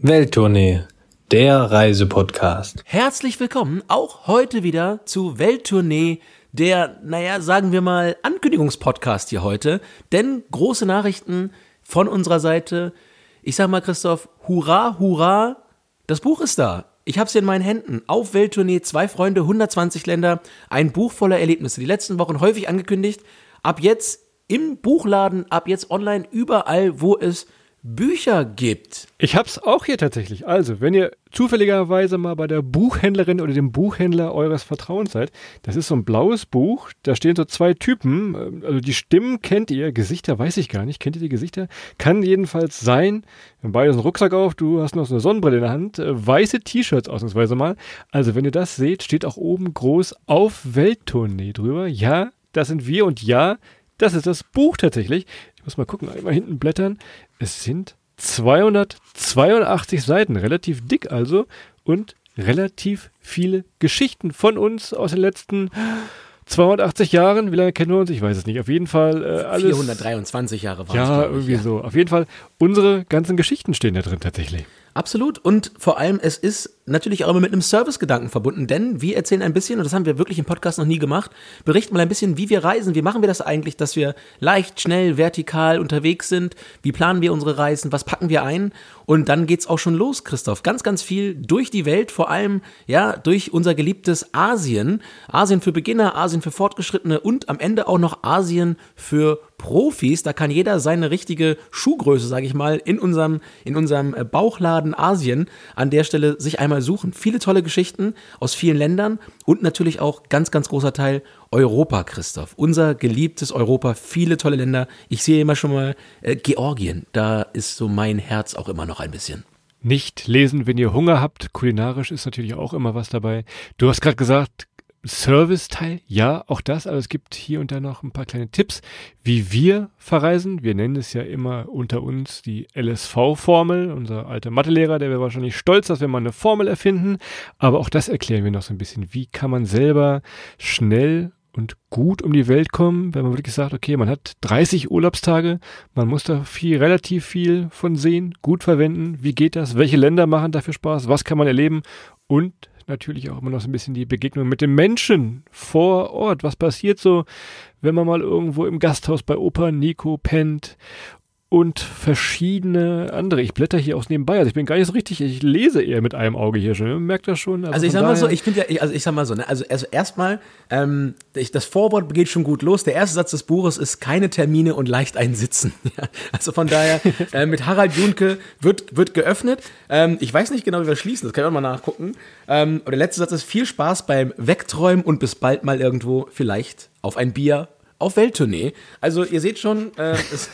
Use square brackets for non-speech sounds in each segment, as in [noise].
Welttournee, der Reisepodcast. Herzlich willkommen auch heute wieder zu Welttournee, der, naja, sagen wir mal, Ankündigungspodcast hier heute. Denn große Nachrichten von unserer Seite. Ich sag mal, Christoph, hurra, hurra, das Buch ist da. Ich hab's in meinen Händen. Auf Welttournee, zwei Freunde, 120 Länder, ein Buch voller Erlebnisse. Die letzten Wochen häufig angekündigt. Ab jetzt im Buchladen, ab jetzt online, überall, wo es Bücher gibt. Ich hab's auch hier tatsächlich. Also, wenn ihr zufälligerweise mal bei der Buchhändlerin oder dem Buchhändler eures Vertrauens seid, das ist so ein blaues Buch, da stehen so zwei Typen, äh, also die Stimmen kennt ihr, Gesichter weiß ich gar nicht, kennt ihr die Gesichter? Kann jedenfalls sein, wir beide einen Rucksack auf, du hast noch so eine Sonnenbrille in der Hand, äh, weiße T-Shirts ausnahmsweise mal. Also, wenn ihr das seht, steht auch oben groß auf Welttournee drüber. Ja, das sind wir und ja, das ist das Buch tatsächlich. Ich muss mal gucken, einmal hinten blättern. Es sind 282 Seiten, relativ dick also, und relativ viele Geschichten von uns aus den letzten 280 Jahren. Wie lange kennen wir uns? Ich weiß es nicht. Auf jeden Fall äh, alles. 423 Jahre waren Ja, es, ich, irgendwie so. Auf jeden Fall, unsere ganzen Geschichten stehen da drin tatsächlich. Absolut. Und vor allem, es ist natürlich auch immer mit einem Servicegedanken verbunden, denn wir erzählen ein bisschen, und das haben wir wirklich im Podcast noch nie gemacht, berichten mal ein bisschen, wie wir reisen. Wie machen wir das eigentlich, dass wir leicht, schnell, vertikal unterwegs sind? Wie planen wir unsere Reisen? Was packen wir ein? Und dann geht's auch schon los, Christoph. Ganz, ganz viel durch die Welt, vor allem, ja, durch unser geliebtes Asien. Asien für Beginner, Asien für Fortgeschrittene und am Ende auch noch Asien für Profis. Da kann jeder seine richtige Schuhgröße, sage ich mal, in unserem, in unserem äh, Bauchladen Asien an der Stelle sich einmal suchen. Viele tolle Geschichten aus vielen Ländern und natürlich auch ganz, ganz großer Teil Europa, Christoph. Unser geliebtes Europa, viele tolle Länder. Ich sehe immer schon mal äh, Georgien. Da ist so mein Herz auch immer noch ein bisschen. Nicht lesen, wenn ihr Hunger habt. Kulinarisch ist natürlich auch immer was dabei. Du hast gerade gesagt, Serviceteil, ja, auch das, aber es gibt hier und da noch ein paar kleine Tipps, wie wir verreisen. Wir nennen es ja immer unter uns die LSV-Formel. Unser alter Mathelehrer, der wäre wahrscheinlich stolz, dass wir mal eine Formel erfinden, aber auch das erklären wir noch so ein bisschen. Wie kann man selber schnell und gut um die Welt kommen, wenn man wirklich sagt, okay, man hat 30 Urlaubstage, man muss da viel, relativ viel von sehen, gut verwenden. Wie geht das? Welche Länder machen dafür Spaß? Was kann man erleben? Und natürlich auch immer noch so ein bisschen die Begegnung mit den Menschen vor Ort. Was passiert so, wenn man mal irgendwo im Gasthaus bei Opa Nico pennt und verschiedene andere. Ich blätter hier aus nebenbei, also ich bin gar nicht so richtig, ich lese eher mit einem Auge hier schon. Merkt das schon? Also, ich von sag mal so, ich finde ja, ich- also ich sag mal so, ne, also, also erstmal, ähm, ich, das Vorwort geht schon gut los. Der erste Satz des Buches ist keine Termine und leicht einsitzen. [laughs] Ja, also von daher, [laughs] äh, mit Harald Junke wird, wird geöffnet. Ähm, ich weiß nicht genau, wie wir schließen, das können wir mal nachgucken. Ähm, und der letzte Satz ist viel Spaß beim Wegträumen und bis bald mal irgendwo vielleicht auf ein Bier auf Welttournee. Also ihr seht schon, äh, [laughs] es,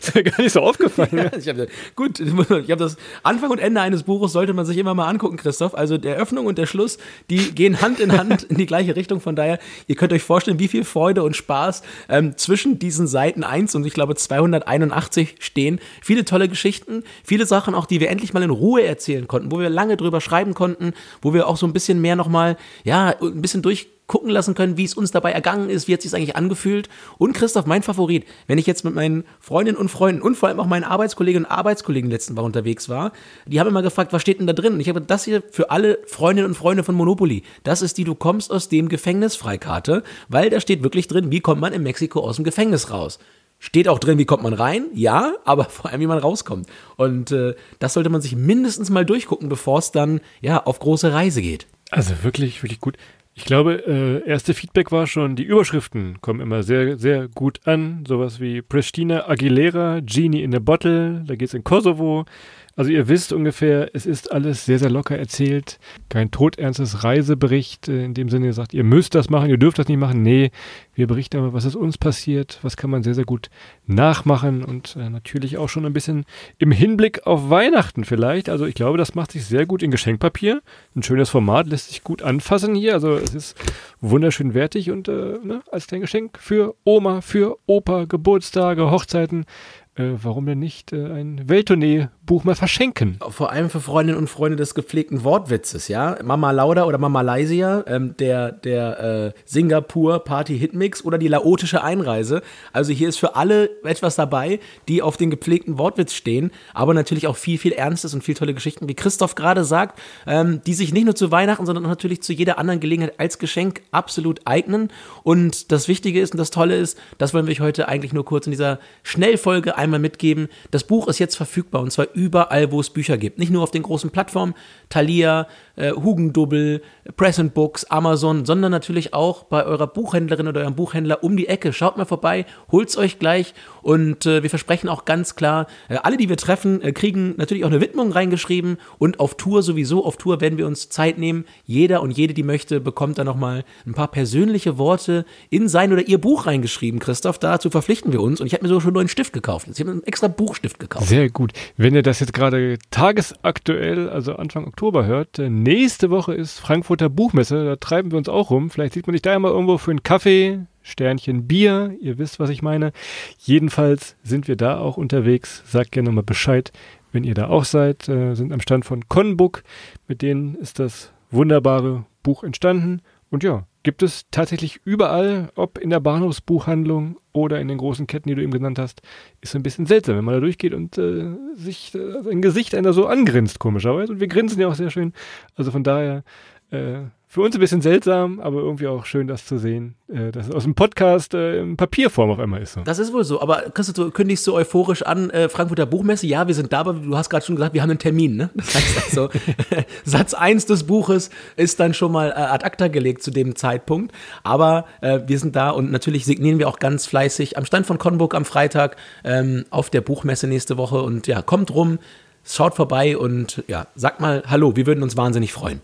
ist mir gar nicht so aufgefallen. ja, ich hab, gut, [laughs] ich habe das Anfang und Ende eines Buches sollte man sich immer mal angucken, Christoph. Also der Öffnung und der Schluss, die gehen Hand in Hand in die gleiche Richtung. Von daher, ihr könnt euch vorstellen, wie viel Freude und Spaß ähm, zwischen diesen Seiten 1 und ich glaube 281 stehen. Viele tolle Geschichten, viele Sachen auch, die wir endlich mal in Ruhe erzählen konnten, wo wir lange drüber schreiben konnten, wo wir auch so ein bisschen mehr nochmal, ja, ein bisschen durch gucken lassen können, wie es uns dabei ergangen ist, wie hat es sich eigentlich angefühlt. Und Christoph, mein Favorit, wenn ich jetzt mit meinen Freundinnen und Freunden und vor allem auch meinen Arbeitskolleginnen und Arbeitskollegen letzten Woche unterwegs war, die haben immer gefragt, was steht denn da drin? Und ich habe das hier für alle Freundinnen und Freunde von Monopoly. Das ist die Du kommst aus dem Gefängnis Freikarte, weil da steht wirklich drin, wie kommt man in Mexiko aus dem Gefängnis raus. Steht auch drin, wie kommt man rein? Ja, aber [laughs] vor allem, wie man rauskommt. Und äh, das sollte man sich mindestens mal durchgucken, bevor es dann ja auf große Reise geht. Also wirklich, wirklich gut. Ich glaube, äh, erste Feedback war schon, die Überschriften kommen immer sehr, sehr gut an. Sowas wie Pristina Aguilera, Genie in a Bottle, da geht's in Kosovo. Also ihr wisst ungefähr, es ist alles sehr, sehr locker erzählt. Kein todernstes Reisebericht, äh, in dem Sinne, ihr sagt, ihr müsst das machen, ihr dürft das nicht machen. Nee, wir berichten aber, was ist uns passiert, was kann man sehr, sehr gut nachmachen und äh, natürlich auch schon ein bisschen im Hinblick auf Weihnachten vielleicht. Also ich glaube, das macht sich sehr gut in Geschenkpapier. Ein schönes Format, lässt sich gut anfassen hier. Also es ist wunderschön wertig und äh, ne, als kleines Geschenk für Oma, für Opa, Geburtstage, Hochzeiten. Äh, warum denn nicht äh, ein Welttournee-Buch mal verschenken? Vor allem für Freundinnen und Freunde des gepflegten Wortwitzes, ja. Mama Lauda oder Mama Malaysia, ähm, der, der äh, Singapur Party Hitmix oder die laotische Einreise. Also hier ist für alle etwas dabei, die auf den gepflegten Wortwitz stehen, aber natürlich auch viel, viel Ernstes und viel tolle Geschichten, wie Christoph gerade sagt, ähm, die sich nicht nur zu Weihnachten, sondern natürlich zu jeder anderen Gelegenheit als Geschenk absolut eignen. Und das Wichtige ist und das Tolle ist, das wollen wir euch heute eigentlich nur kurz in dieser Schnellfolge einmal mitgeben. Das Buch ist jetzt verfügbar und zwar überall, wo es Bücher gibt. Nicht nur auf den großen Plattformen, Thalia, äh, Hugendubel, Present Books, Amazon, sondern natürlich auch bei eurer Buchhändlerin oder eurem Buchhändler um die Ecke. Schaut mal vorbei, holt's euch gleich und äh, wir versprechen auch ganz klar, äh, alle, die wir treffen, äh, kriegen natürlich auch eine Widmung reingeschrieben und auf Tour sowieso, auf Tour werden wir uns Zeit nehmen. Jeder und jede, die möchte, bekommt da nochmal ein paar persönliche Worte in sein oder ihr Buch reingeschrieben, Christoph. Dazu verpflichten wir uns und ich habe mir so schon einen neuen Stift gekauft. Ich habe einen extra Buchstift gekauft. Sehr gut. Wenn ihr das jetzt gerade tagesaktuell, also Anfang Oktober hört, äh, nächste Woche ist Frankfurter Buchmesse, da treiben wir uns auch rum. Vielleicht sieht man dich da immer irgendwo für einen Kaffee, Sternchen Bier, ihr wisst, was ich meine. Jedenfalls sind wir da auch unterwegs. Sagt gerne mal Bescheid, wenn ihr da auch seid. Äh, sind am Stand von Conbook. Mit denen ist das wunderbare Buch entstanden. Und ja, gibt es tatsächlich überall, ob in der Bahnhofsbuchhandlung oder in den großen Ketten, die du eben genannt hast, ist ein bisschen seltsam, wenn man da durchgeht und äh, sich äh, ein Gesicht einer so angrinst, komischerweise. Und wir grinsen ja auch sehr schön. Also von daher äh, für uns ein bisschen seltsam, aber irgendwie auch schön, das zu sehen, äh, dass es aus dem Podcast äh, in Papierform auf einmal ist. So. Das ist wohl so. Aber Christoph, du kündigst so euphorisch an, äh, Frankfurter Buchmesse, ja, wir sind da, aber du hast gerade schon gesagt, wir haben einen Termin, ne? Das heißt also, [laughs] [laughs] Satz 1 des Buches ist dann schon mal äh, ad acta gelegt zu dem Zeitpunkt. Aber äh, wir sind da und natürlich signieren wir auch ganz fleißig am Stand von Conburg am Freitag ähm, auf der Buchmesse nächste Woche. Und ja, kommt rum, schaut vorbei und ja, sagt mal Hallo, wir würden uns wahnsinnig freuen.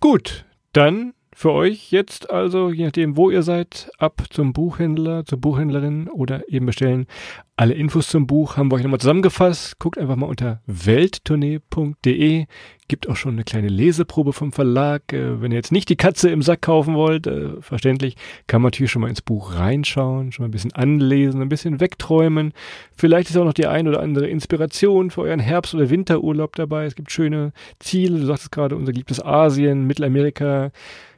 Gut, dann für euch jetzt also, je nachdem, wo ihr seid, ab zum Buchhändler, zur Buchhändlerin oder eben bestellen. Alle Infos zum Buch haben wir euch nochmal zusammengefasst. Guckt einfach mal unter welttournee.de. Gibt auch schon eine kleine Leseprobe vom Verlag. Äh, wenn ihr jetzt nicht die Katze im Sack kaufen wollt, äh, verständlich, kann man natürlich schon mal ins Buch reinschauen, schon mal ein bisschen anlesen, ein bisschen wegträumen. Vielleicht ist auch noch die ein oder andere Inspiration für euren Herbst- oder Winterurlaub dabei. Es gibt schöne Ziele. Du sagtest gerade, unser geliebtes Asien, Mittelamerika.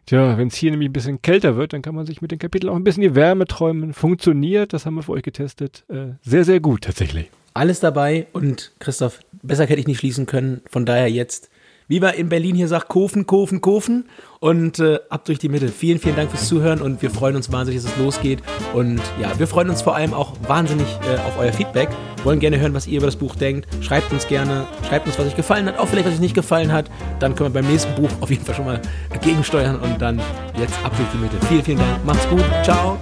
Tja, wenn es hier nämlich ein bisschen kälter wird, dann kann man sich mit den Kapiteln auch ein bisschen die Wärme träumen. Funktioniert, das haben wir für euch getestet. Äh, sehr, sehr gut tatsächlich. Alles dabei und Christoph, besser hätte ich nicht schließen können. Von daher jetzt wie man in Berlin hier sagt, Kofen, Kofen, Kofen und äh, ab durch die Mitte. Vielen, vielen Dank fürs Zuhören und wir freuen uns wahnsinnig, dass es losgeht. Und ja, wir freuen uns vor allem auch wahnsinnig äh, auf euer Feedback. Wollen gerne hören, was ihr über das Buch denkt. Schreibt uns gerne, schreibt uns, was euch gefallen hat, auch vielleicht, was euch nicht gefallen hat. Dann können wir beim nächsten Buch auf jeden Fall schon mal gegensteuern und dann jetzt ab durch die Mitte. Vielen, vielen Dank. Macht's gut. Ciao.